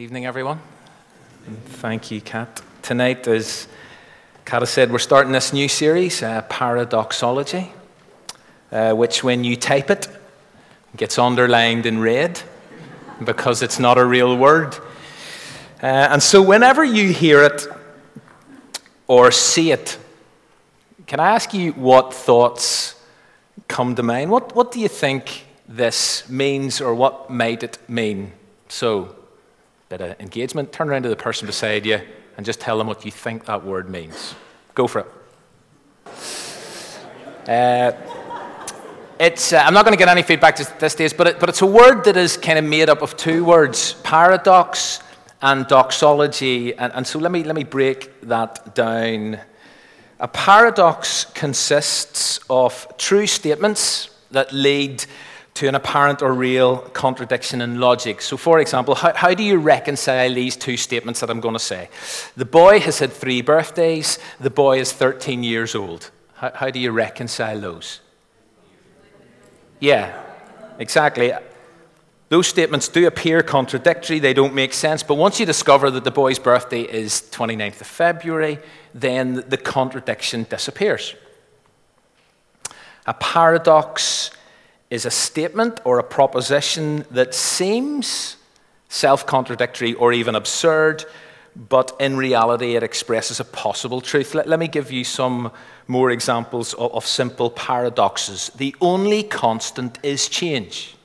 Evening, everyone. Thank you, Kat. Tonight, as Kat has said, we're starting this new series, uh, Paradoxology, uh, which, when you type it, gets underlined in red because it's not a real word. Uh, and so, whenever you hear it or see it, can I ask you what thoughts come to mind? What, what do you think this means or what might it mean? So, bit of engagement. Turn around to the person beside you and just tell them what you think that word means. Go for it. Uh, it's, uh, I'm not going to get any feedback at this stage, but, it, but it's a word that is kind of made up of two words paradox and doxology. And, and so let me, let me break that down. A paradox consists of true statements that lead to an apparent or real contradiction in logic. So, for example, how, how, do you reconcile these two statements that I'm going to say? The boy has had three birthdays, the boy is 13 years old. How, how do you reconcile those? Yeah, exactly. Those statements do appear contradictory, they don't make sense, but once you discover that the boy's birthday is 29th of February, then the contradiction disappears. A paradox is a statement or a proposition that seems self contradictory or even absurd, but in reality it expresses a possible truth. Let, let me give you some more examples of, of, simple paradoxes. The only constant is change.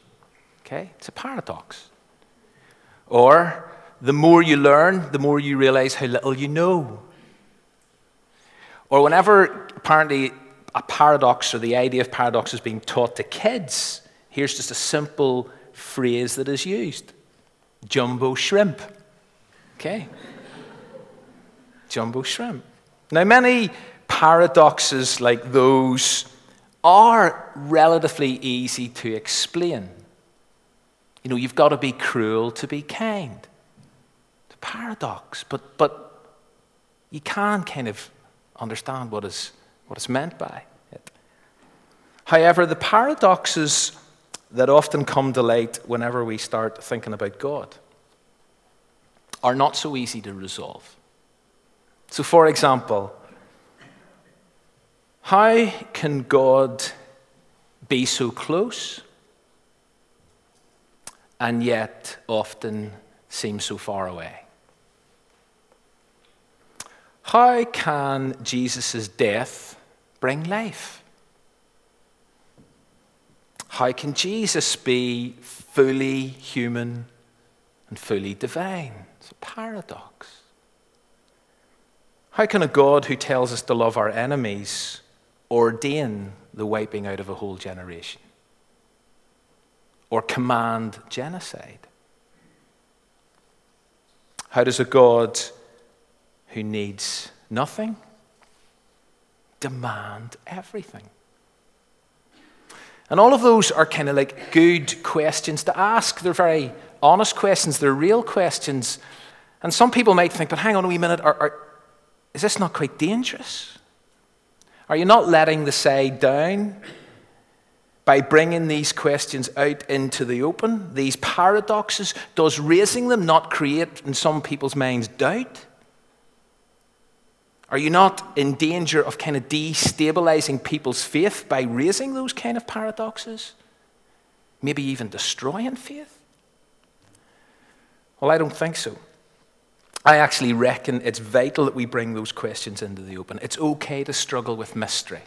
Okay? It's a paradox. Or, the more you learn, the more you realize how little you know. Or, whenever apparently a paradox or the idea of paradox is being taught to kids, here's just a simple phrase that is used jumbo shrimp. Okay? jumbo shrimp. Now, many paradoxes like those are relatively easy to explain. You know, you've got to be cruel to be kind. It's a paradox, but, but you can kind of understand what is what is meant by it. However, the paradoxes that often come to light whenever we start thinking about God are not so easy to resolve. So, for example, how can God be so close and yet often seem so far away? How can Jesus' death bring life? How can Jesus be fully human and fully divine? It's a paradox. How can a God who tells us to love our enemies ordain the wiping out of a whole generation? Or command genocide? How does a God who needs nothing demand everything? And all of those are kind of like good questions to ask. They're very honest questions, they're real questions. And some people might think, but hang on a wee minute, are, are, is this not quite dangerous? Are you not letting the side down by bringing these questions out into the open? These paradoxes? Does raising them not create in some people's minds doubt? Are you not in danger of kind of destabilizing people's faith by raising those kind of paradoxes? Maybe even destroying faith? Well, I don't think so. I actually reckon it's vital that we bring those questions into the open. It's okay to struggle with mystery.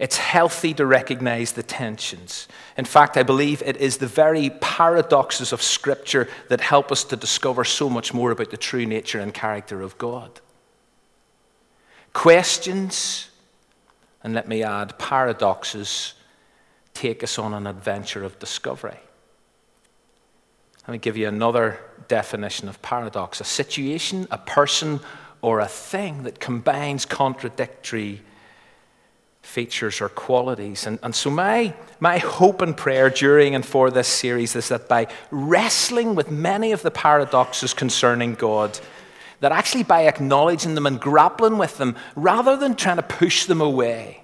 It's healthy to recognize the tensions. In fact, I believe it is the very paradoxes of Scripture that help us to discover so much more about the true nature and character of God. Questions, and let me add, paradoxes, take us on an adventure of discovery. Let me give you another definition of paradox a situation, a person, or a thing that combines contradictory features or qualities. And, and so, my, my hope and prayer during and for this series is that by wrestling with many of the paradoxes concerning God, that actually by acknowledging them and grappling with them, rather than trying to push them away,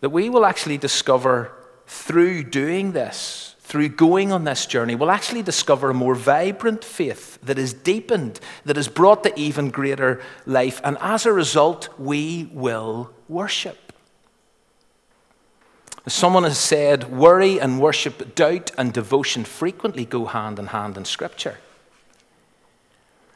that we will actually discover through doing this, through going on this journey, will actually discover a more vibrant faith that is deepened, that is brought to even greater life. And as a result, we will worship. Someone has said, worry and worship, doubt and devotion frequently go hand in hand in Scripture.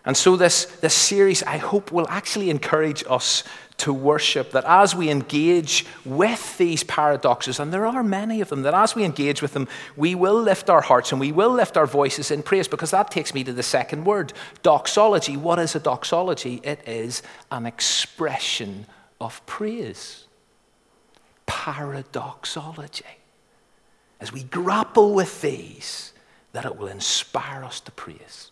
And so, this, this series, I hope, will actually encourage us to worship. That as we engage with these paradoxes, and there are many of them, that as we engage with them, we will lift our hearts and we will lift our voices in praise, because that takes me to the second word doxology. What is a doxology? It is an expression of praise. Paradoxology. As we grapple with these, that it will inspire us to praise.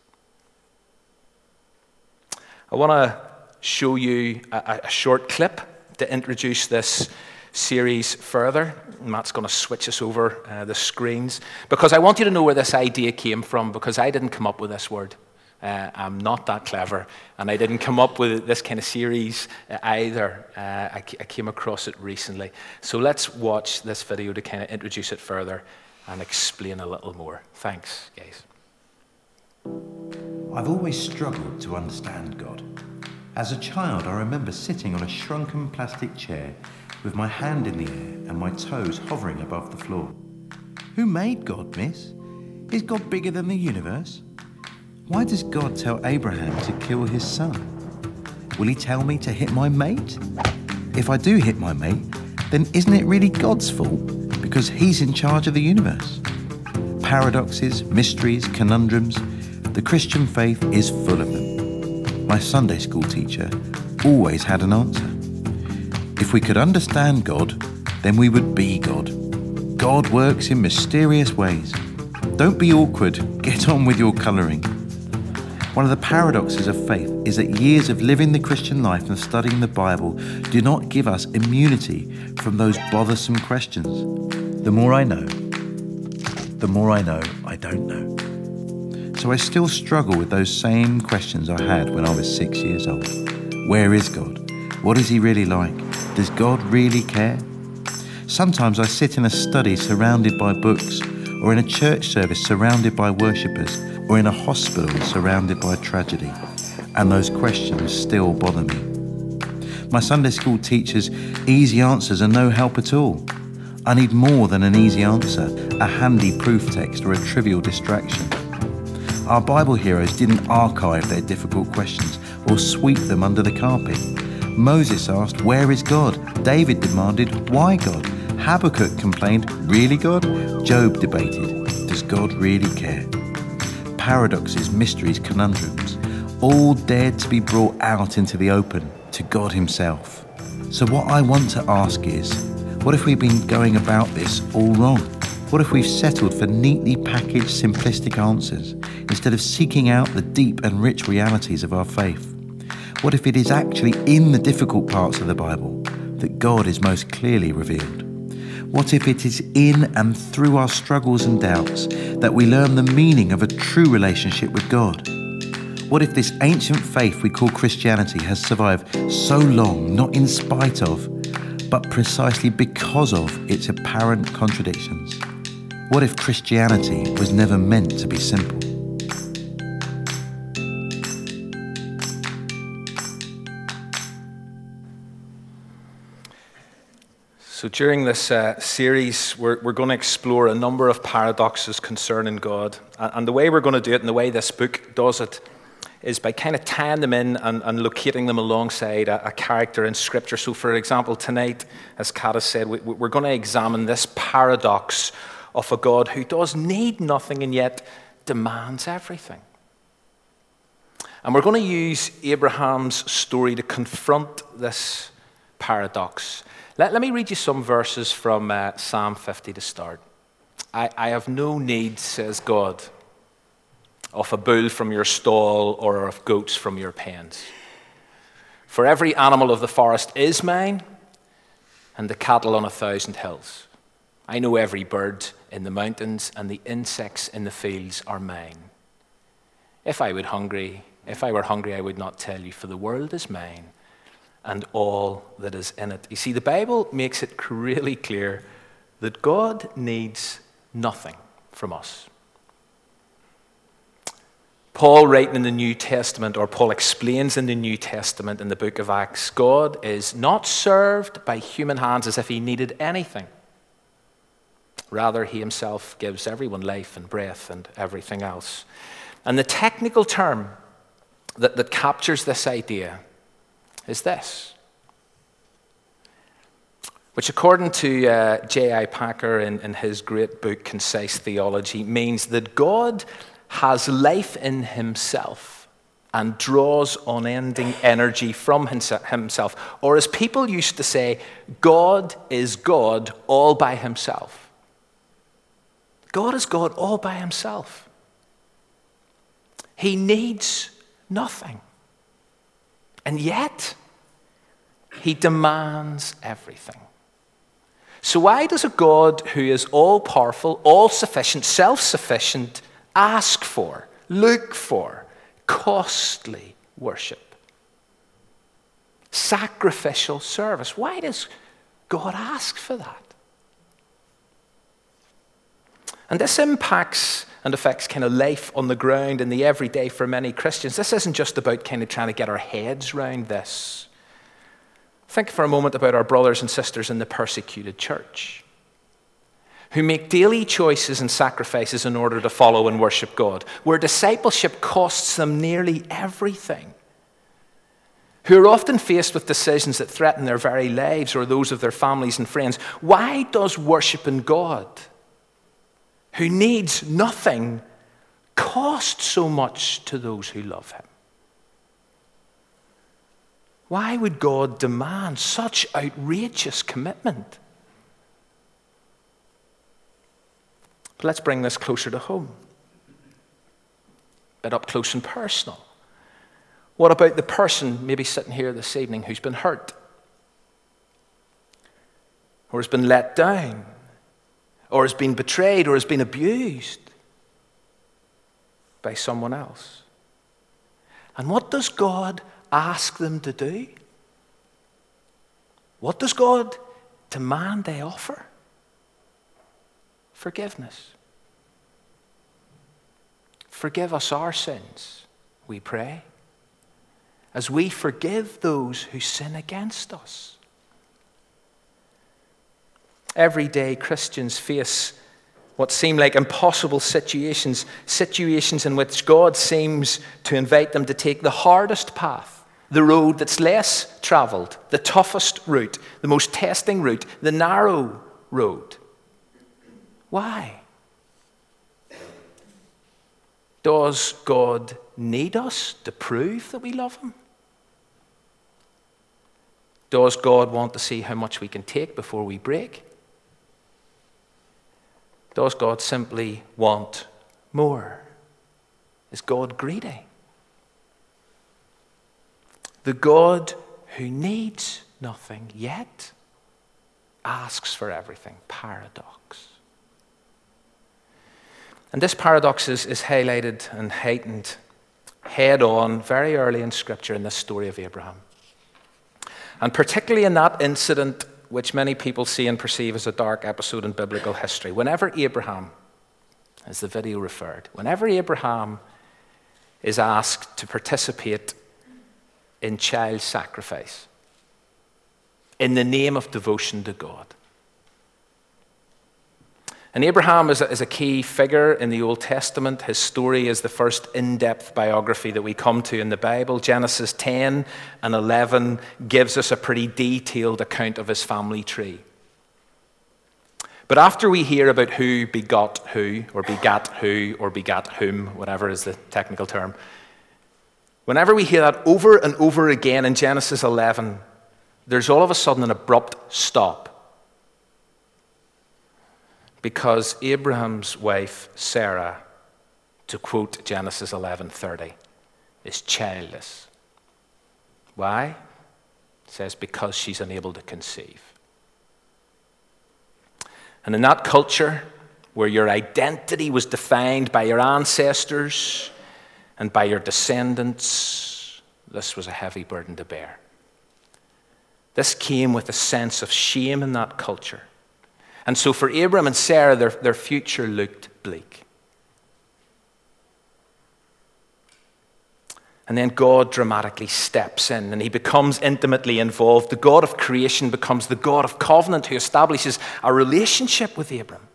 I want to show you a, a, short clip to introduce this series further. Matt's going to switch us over uh, the screens because I want you to know where this idea came from because I didn't come up with this word. Uh, I'm not that clever, and I didn't come up with this kind of series uh, either. Uh, I, I came across it recently. So let's watch this video to kind of introduce it further and explain a little more. Thanks, guys. I've always struggled to understand God. As a child, I remember sitting on a shrunken plastic chair with my hand in the air and my toes hovering above the floor. Who made God, miss? Is God bigger than the universe? Why does God tell Abraham to kill his son? Will he tell me to hit my mate? If I do hit my mate, then isn't it really God's fault? Because he's in charge of the universe. Paradoxes, mysteries, conundrums, the Christian faith is full of them. My Sunday school teacher always had an answer. If we could understand God, then we would be God. God works in mysterious ways. Don't be awkward, get on with your colouring. One of the paradoxes of faith is that years of living the Christian life and studying the Bible do not give us immunity from those bothersome questions. The more I know, the more I know I don't know. So I still struggle with those same questions I had when I was six years old. Where is God? What is He really like? Does God really care? Sometimes I sit in a study surrounded by books, or in a church service surrounded by worshippers, or in a hospital surrounded by tragedy, and those questions still bother me. My Sunday school teacher's easy answers are no help at all. I need more than an easy answer, a handy proof text, or a trivial distraction. Our Bible heroes didn't archive their difficult questions or sweep them under the carpet. Moses asked, Where is God? David demanded, Why God? Habakkuk complained, Really God? Job debated, Does God really care? Paradoxes, mysteries, conundrums, all dared to be brought out into the open to God Himself. So, what I want to ask is, what if we've been going about this all wrong? What if we've settled for neatly packaged, simplistic answers instead of seeking out the deep and rich realities of our faith? What if it is actually in the difficult parts of the Bible that God is most clearly revealed? What if it is in and through our struggles and doubts that we learn the meaning of a true relationship with God? What if this ancient faith we call Christianity has survived so long, not in spite of, but precisely because of its apparent contradictions? What if Christianity was never meant to be simple? So, during this uh, series, we're, we're going to explore a number of paradoxes concerning God. And the way we're going to do it, and the way this book does it, is by kind of tying them in and, and locating them alongside a, a, character in Scripture. So, for example, tonight, as Kat has said, we, we're going to examine this paradox of a God who does need nothing and yet demands everything. And we're going to use Abraham's story to confront this paradox. Let, let me read you some verses from uh, Psalm 50 to start. I, I have no need, says God, of a bull from your stall or of goats from your pens. For every animal of the forest is mine, and the cattle on a thousand hills. I know every bird in the mountains, and the insects in the fields are mine. If I were hungry, if I were hungry, I would not tell you, for the world is mine and all that is in it. You see, the Bible makes it really clear that God needs nothing from us. Paul, writing in the New Testament, or Paul explains in the New Testament in the book of Acts, God is not served by human hands as if he needed anything. Rather, he himself gives everyone life and breath and everything else. And the technical term that, that captures this idea is this, which, according to uh, J.I. Packer in, in his great book, Concise Theology, means that God has life in himself and draws unending energy from himself. Or, as people used to say, God is God all by himself. God is God all by himself. He needs nothing. And yet, he demands everything. So, why does a God who is all powerful, all sufficient, self sufficient, ask for, look for costly worship, sacrificial service. Why does God ask for that? And this impacts and affects kind of life on the ground in the everyday for many Christians. This isn't just about kind of trying to get our heads around this. Think for a moment about our brothers and sisters in the persecuted church who make daily choices and sacrifices in order to follow and worship God, where discipleship costs them nearly everything, who are often faced with decisions that threaten their very lives or those of their families and friends. Why does worshiping God, who needs nothing, cost so much to those who love Him? Why would God demand such outrageous commitment? But let's bring this closer to home, a bit up close and personal. What about the person maybe sitting here this evening who's been hurt? Or has been let down? Or has been betrayed? Or has been abused by someone else? And what does God ask them to do? What does God demand they offer? forgiveness. Forgive us our sins, we pray, as we forgive those who sin against us. Every day, Christians face what seem like impossible situations, situations in which God seems to invite them to take the hardest path, the road that's less traveled, the toughest route, the most testing route, the narrow road. Why? Does God need us to prove that we love Him? Does God want to see how much we can take before we break? Does God simply want more? Is God greedy? The God who needs nothing yet asks for everything. Paradox. And this paradox is, is highlighted and heightened head on very early in Scripture in this story of Abraham. And particularly in that incident, which many people see and perceive as a dark episode in biblical history. Whenever Abraham, as the video referred, whenever Abraham is asked to participate in child sacrifice in the name of devotion to God, and Abraham is a, is a, key figure in the Old Testament. His story is the first in depth biography that we come to in the Bible. Genesis 10 and 11 gives us a pretty detailed account of his family tree. But after we hear about who begot who, or begat who, or begat whom, whatever is the technical term, whenever we hear that over and over again in Genesis 11, there's all of a sudden an abrupt stop because Abraham's wife Sarah, to quote Genesis 11:30, is childless. Why? It says because she's unable to conceive. And in that culture where your identity was defined by your ancestors and by your descendants, this was a heavy burden to bear. This came with a sense of shame in that culture And so for Abram and Sarah, their, their future looked bleak. And then God dramatically steps in and he becomes intimately involved. The God of creation becomes the God of covenant who establishes a relationship with Abram.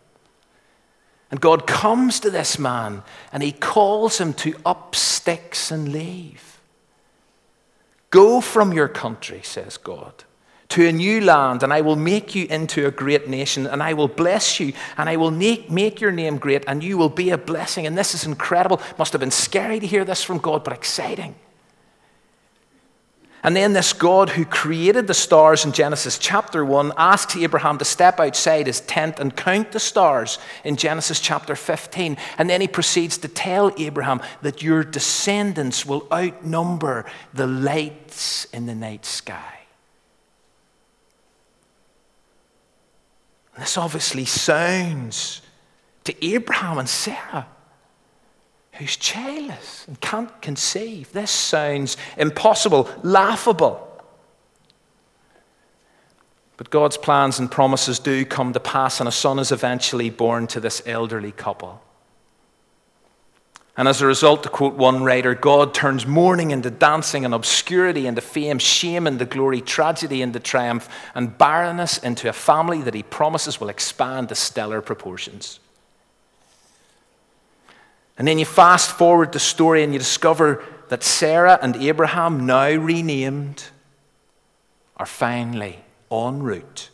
And God comes to this man and he calls him to up sticks and leave. Go from your country, says God to a new land, and I will make you into a great nation, and I will bless you, and I will make, make your name great, and you will be a blessing. And this is incredible. Must have been scary to hear this from God, but exciting. And then this God who created the stars in Genesis chapter 1 asks Abraham to step outside his tent and count the stars in Genesis chapter 15. And then he proceeds to tell Abraham that your descendants will outnumber the lights in the night sky. This obviously sounds to Abraham and Sarah, who's childless and can't conceive. This sounds impossible, laughable. But God's plans and promises do come to pass, and a son is eventually born to this elderly couple. And as a result, to quote one writer, God turns mourning into dancing and obscurity into fame, shame into glory, tragedy into triumph, and barrenness into a family that he promises will expand to stellar proportions. And then you fast forward the story and you discover that Sarah and Abraham, now renamed, are finally en route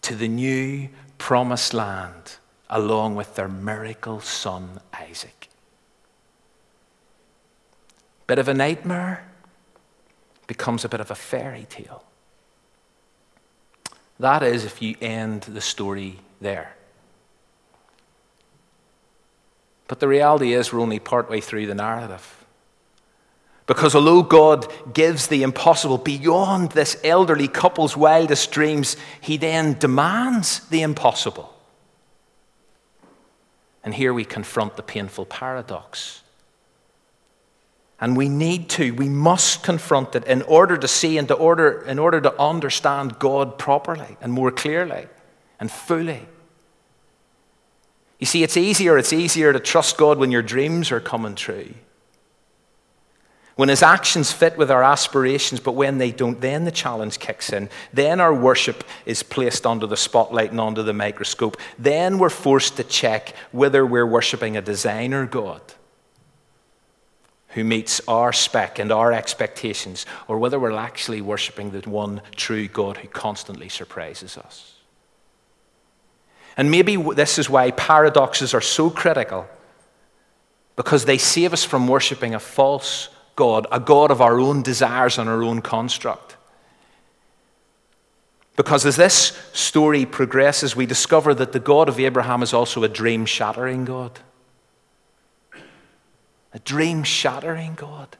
to the new promised land along with their miracle son Isaac. Bit of a nightmare becomes a bit of a fairy tale. That is, if you end the story there. But the reality is, we're only partway through the narrative. Because although God gives the impossible beyond this elderly couple's wildest dreams, He then demands the impossible. And here we confront the painful paradox and we need to, we must confront it in order to see and to order, in order to understand God properly and more clearly and fully. You see, it's easier, it's easier to trust God when your dreams are coming true. When his actions fit with our aspirations, but when they don't, then the challenge kicks in. Then our worship is placed under the spotlight and under the microscope. Then we're forced to check whether we're worshiping a designer God who meets our spec and our expectations, or whether we're actually worshipping the one true God who constantly surprises us. And maybe this is why paradoxes are so critical, because they save us from worshipping a false God, a God of our own desires and our own construct. Because as this story progresses, we discover that the God of Abraham is also a dream shattering God a dream shattering God.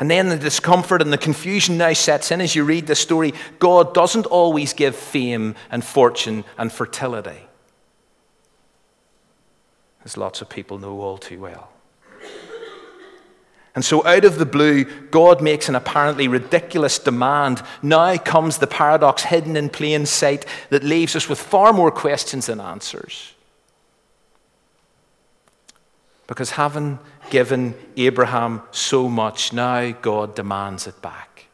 And then the discomfort and the confusion now sets in as you read the story. God doesn't always give fame and fortune and fertility, as lots of people know all too well. And so, out of the blue, God makes an apparently ridiculous demand. Now comes the paradox hidden in plain sight that leaves us with far more questions than answers. Because having given Abraham so much, now God demands it back.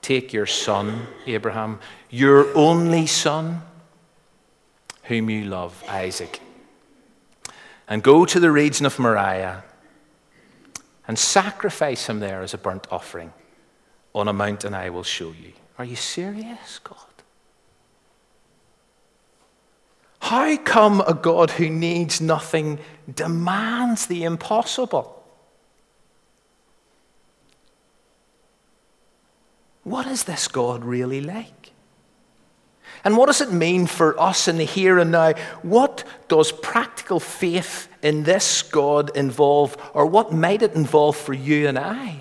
Take your son, Abraham, your only son, whom you love, Isaac, and go to the region of Moriah and sacrifice him there as a burnt offering on a mountain I will show you. Are you serious, God? How come a God who needs nothing demands the impossible? What is this God really like? And what does it mean for us in the here and now? What does practical faith in this God involve, or what might it involve for you and I?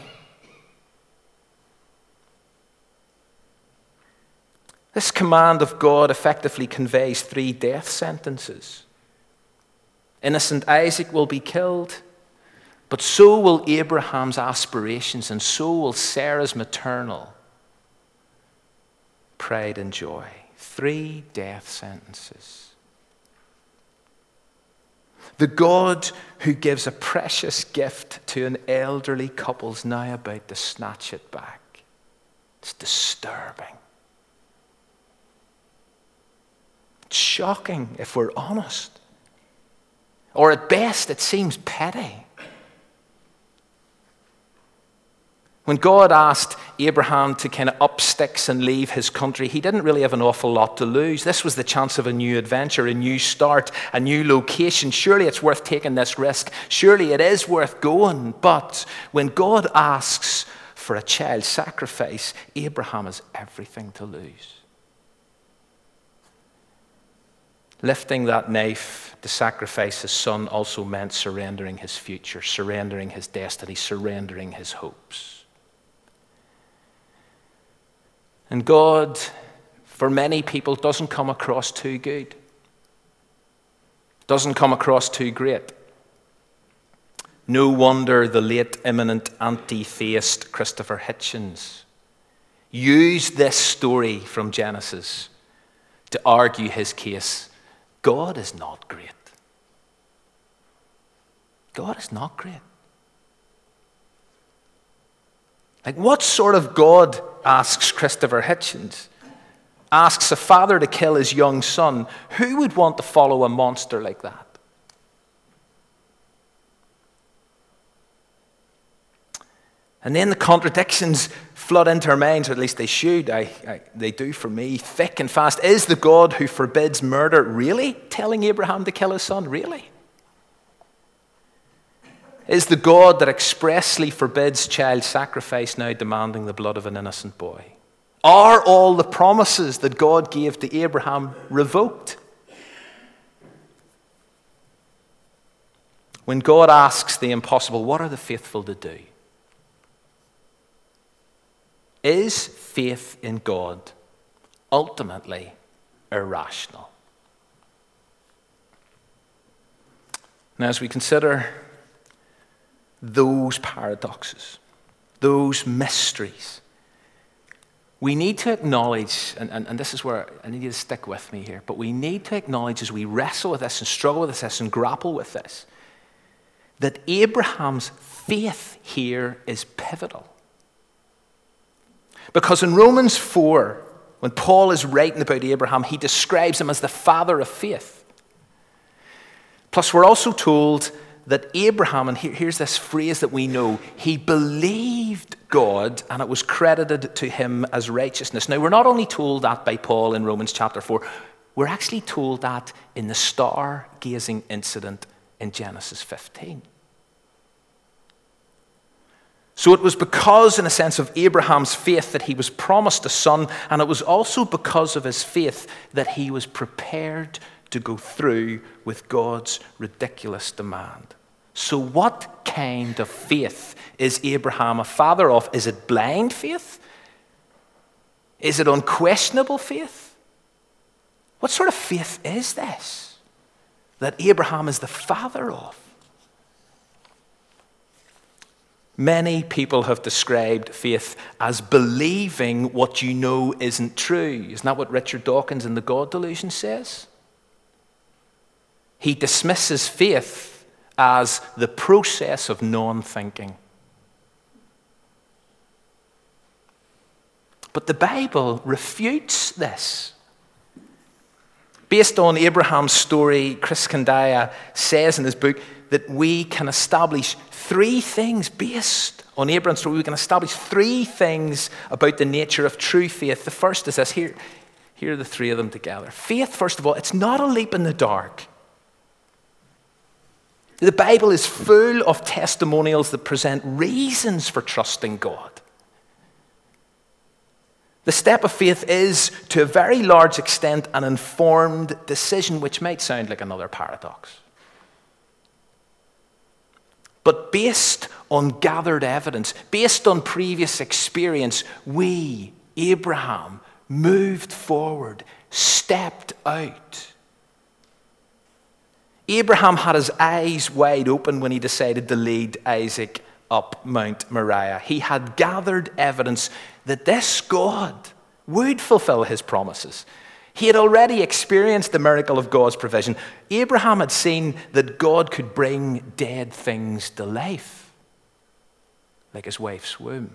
This command of God effectively conveys three death sentences. Innocent Isaac will be killed, but so will Abraham's aspirations, and so will Sarah's maternal pride, and joy. Three death sentences. The God who gives a precious gift to an elderly couple's now about to snatch it back. It's disturbing. It's shocking if we're honest. Or at best, it seems petty. When God asked Abraham to kind of up sticks and leave his country, he didn't really have an awful lot to lose. This was the chance of a new adventure, a new start, a new location. Surely it's worth taking this risk. Surely it is worth going. But when God asks for a child sacrifice, Abraham has everything to lose. Lifting that knife to sacrifice his son also meant surrendering his future, surrendering his destiny, surrendering his hopes. And God, for many people, doesn't come across too good, doesn't come across too great. No wonder the late eminent anti theist Christopher Hitchens used this story from Genesis to argue his case. God is not great. God is not great. Like, what sort of God asks Christopher Hitchens, asks a father to kill his young son, who would want to follow a monster like that? And then the contradictions flood into our minds, or at least they should. I, I, they do for me, thick and fast. Is the God who forbids murder really telling Abraham to kill his son? Really? Is the God that expressly forbids child sacrifice now demanding the blood of an innocent boy? Are all the promises that God gave to Abraham revoked? When God asks the impossible, what are the faithful to do? Is faith in God ultimately irrational? Now, as we consider those paradoxes, those mysteries. We need to acknowledge, and, and, and, this is where I need you to stick with me here, but we need to acknowledge as we wrestle with this and struggle with this and grapple with this, that Abraham's faith here is pivotal. Because in Romans 4, when Paul is writing about Abraham, he describes him as the father of faith. Plus, we're also told that Abraham, and here, here's this phrase that we know, he believed God and it was credited to him as righteousness. Now, we're not only told that by Paul in Romans chapter 4, we're actually told that in the star gazing incident in Genesis 15. So it was because, in a sense, of Abraham's faith that he was promised a son, and it was also because of his faith that he was prepared to go through with God's ridiculous demand. So, what kind of faith is Abraham a father of? Is it blind faith? Is it unquestionable faith? What sort of faith is this that Abraham is the father of? Many people have described faith as believing what you know isn't true. Isn't that what Richard Dawkins in The God Delusion says? He dismisses faith as the process of non thinking. But the Bible refutes this. Based on Abraham's story, Krish Kandiah says in his book that we can establish three things based on Abraham's story. We can establish three things about the nature of true faith. The first is this here, here are the three of them together. Faith, first of all, it's not a leap in the dark. The Bible is full of testimonials that present reasons for trusting God. The step of faith is, to a very large extent, an informed decision, which might sound like another paradox. But based on gathered evidence, based on previous experience, we, Abraham, moved forward, stepped out. Abraham had his eyes wide open when he decided to lead Isaac up Mount Moriah. He had gathered evidence that this God would fulfill his promises. He had already experienced the miracle of God's provision. Abraham had seen that God could bring dead things to life, like his wife's womb.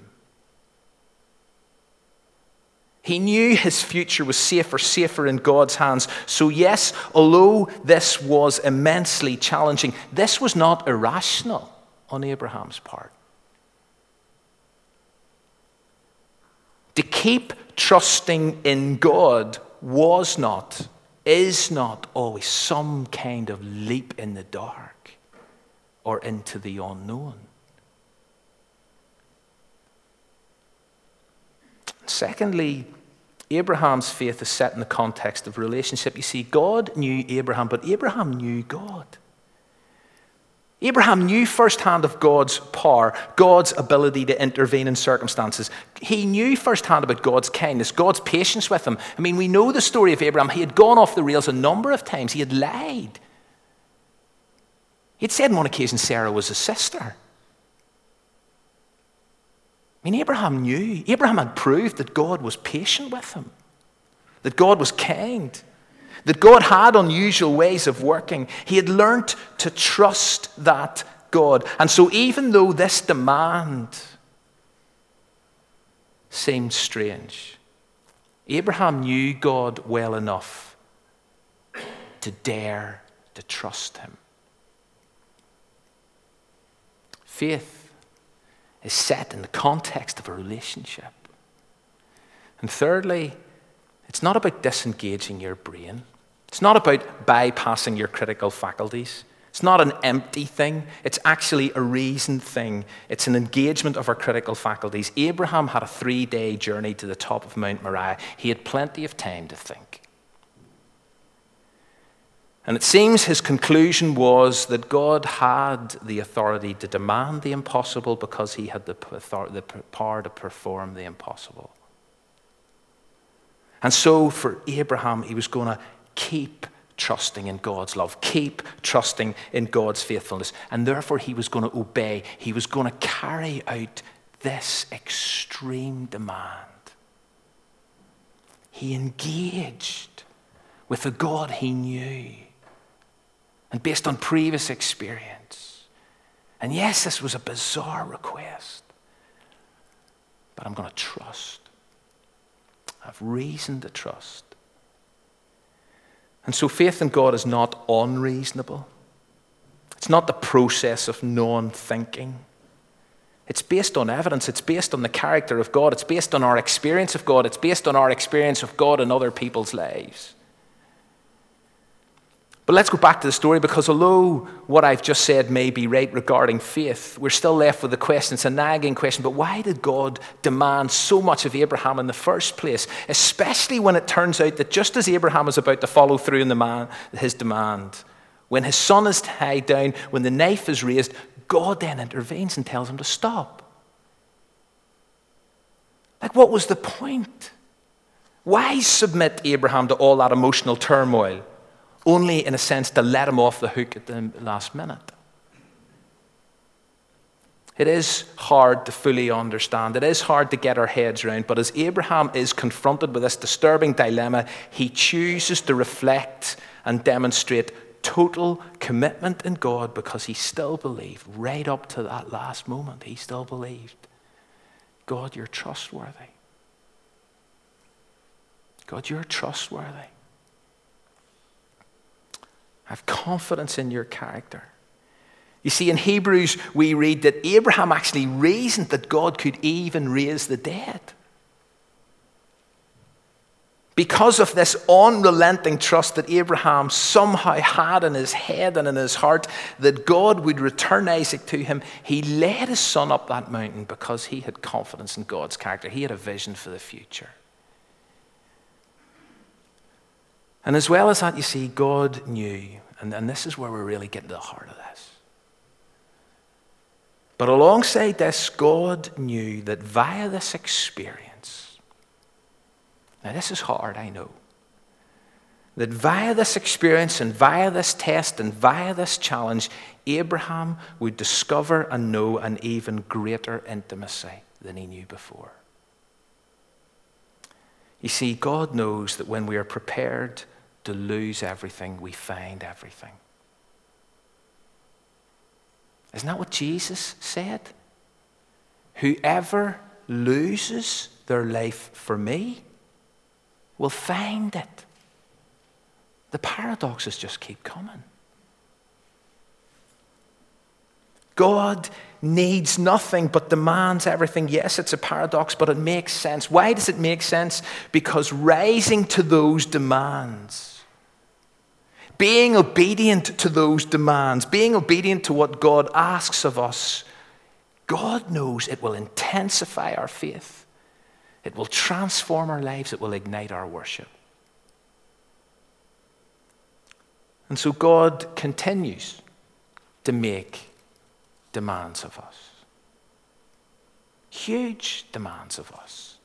He knew his future was safer, safer in God's hands. So, yes, although this was immensely challenging, this was not irrational on Abraham's part. To keep trusting in God was not, is not always some kind of leap in the dark or into the unknown. Secondly, Abraham's faith is set in the context of relationship. You see, God knew Abraham, but Abraham knew God. Abraham knew firsthand of God's power, God's ability to intervene in circumstances. He knew firsthand about God's kindness, God's patience with him. I mean, we know the story of Abraham. He had gone off the rails a number of times, he had lied. He had said on one occasion Sarah was his sister. I mean, Abraham knew. Abraham had proved that God was patient with him, that God was kind that God had unusual ways of working. He had learnt to trust that God. And so, even though this demand seemed strange, Abraham knew God well enough to dare to trust him. Faith is set in the context of a relationship. And thirdly, it's not about disengaging your brain. It's not about bypassing your critical faculties. It's not an empty thing. It's actually a reasoned thing. It's an engagement of our critical faculties. Abraham had a three day journey to the top of Mount Moriah. He had plenty of time to think. And it seems his conclusion was that God had the authority to demand the impossible because he had the power to perform the impossible. And so for Abraham, he was going to keep trusting in God's love, keep trusting in God's faithfulness. And therefore, he was going to obey, he was going to carry out this extreme demand. He engaged with a God he knew and based on previous experience. And yes, this was a bizarre request, but I'm going to trust. I have reason to trust. And so faith in God is not unreasonable. It's not the process of non thinking. It's based on evidence. It's based on the character of God. It's based on our experience of God. It's based on our experience of God in other people's lives. But let's go back to the story because although what I've just said may be right regarding faith, we're still left with the question. It's a nagging question. But why did God demand so much of Abraham in the first place? Especially when it turns out that just as Abraham is about to follow through the man, his demand, when his son is tied down, when the knife is raised, God then intervenes and tells him to stop. Like, what was the point? Why submit Abraham to all that emotional turmoil? Only in a sense to let him off the hook at the last minute. It is hard to fully understand. It is hard to get our heads around. But as Abraham is confronted with this disturbing dilemma, he chooses to reflect and demonstrate total commitment in God because he still believed, right up to that last moment, he still believed God, you're trustworthy. God, you're trustworthy have confidence in your character. You see, in Hebrews, we read that Abraham actually reasoned that God could even raise the dead. Because of this unrelenting trust that Abraham somehow had in his head and in his heart that God would return Isaac to him, he led his son up that mountain because he had confidence in God's character. He had a vision for the future. And as well as that, you see, God knew and, and this is where we're really getting to the heart of this. But alongside this, God knew that via this experience, now this is hard, I know, that via this experience and via this test and via this challenge, Abraham would discover and know an even greater intimacy than he knew before. You see, God knows that when we are prepared to lose everything, we find everything. Isn't that what Jesus said? Whoever loses their life for me will find it. The paradoxes just keep coming. God needs nothing but demands everything. Yes, it's a paradox, but it makes sense. Why does it make sense? Because rising to those demands, being obedient to those demands, being obedient to what God asks of us, God knows it will intensify our faith. It will transform our lives. It will ignite our worship. And so God continues to make demands of us. Huge demands of us.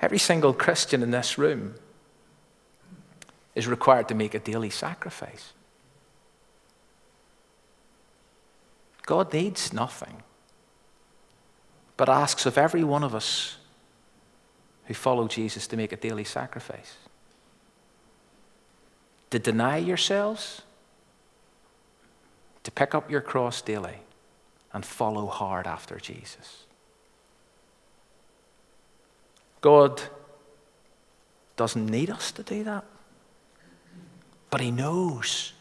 Every single Christian in this room is required to make a daily sacrifice. God needs nothing, but asks of every one of us who follow Jesus to make a daily sacrifice. To deny yourselves to pick up your cross daily and follow hard after Jesus. God doesn't need us to do that, but He knows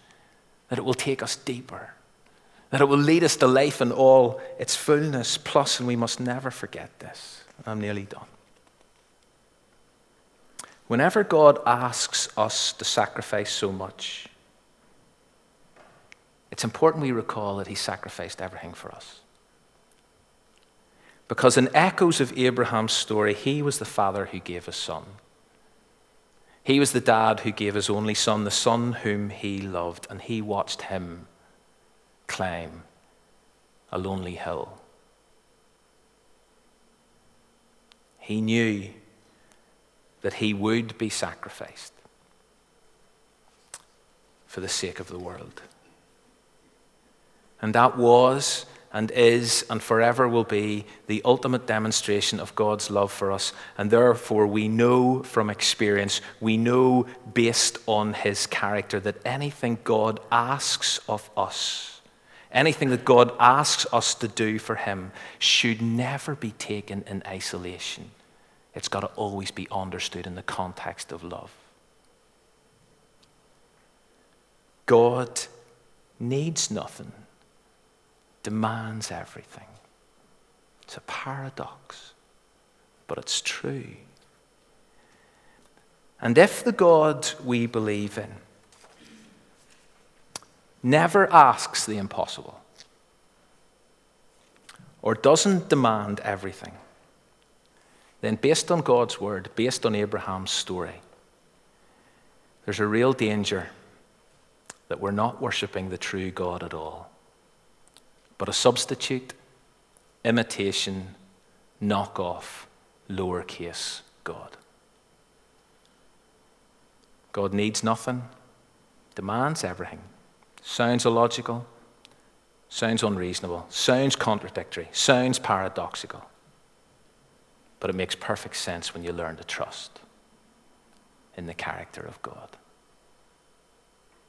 that it will take us deeper, that it will lead us to life in all its fullness. Plus, and we must never forget this, I'm nearly done. Whenever God asks us to sacrifice so much, it's important we recall that he sacrificed everything for us. Because in echoes of Abraham's story, he was the father who gave his son. He was the dad who gave his only son, the son whom he loved, and he watched him climb a lonely hill. He knew that he would be sacrificed for the sake of the world. And that was and is and forever will be the ultimate demonstration of God's love for us. And therefore, we know from experience, we know based on his character, that anything God asks of us, anything that God asks us to do for him, should never be taken in isolation. It's got to always be understood in the context of love. God needs nothing demands everything. It's a paradox, but it's true. And if the God we believe in never asks the impossible or doesn't demand everything, then based on God's word, based on Abraham's story, there's a real danger that we're not worshiping the true God at all but a substitute, imitation, knockoff, lowercase God. God needs nothing, demands everything. Sounds illogical, sounds unreasonable, sounds contradictory, sounds paradoxical. But it makes perfect sense when you learn to trust in the character of God.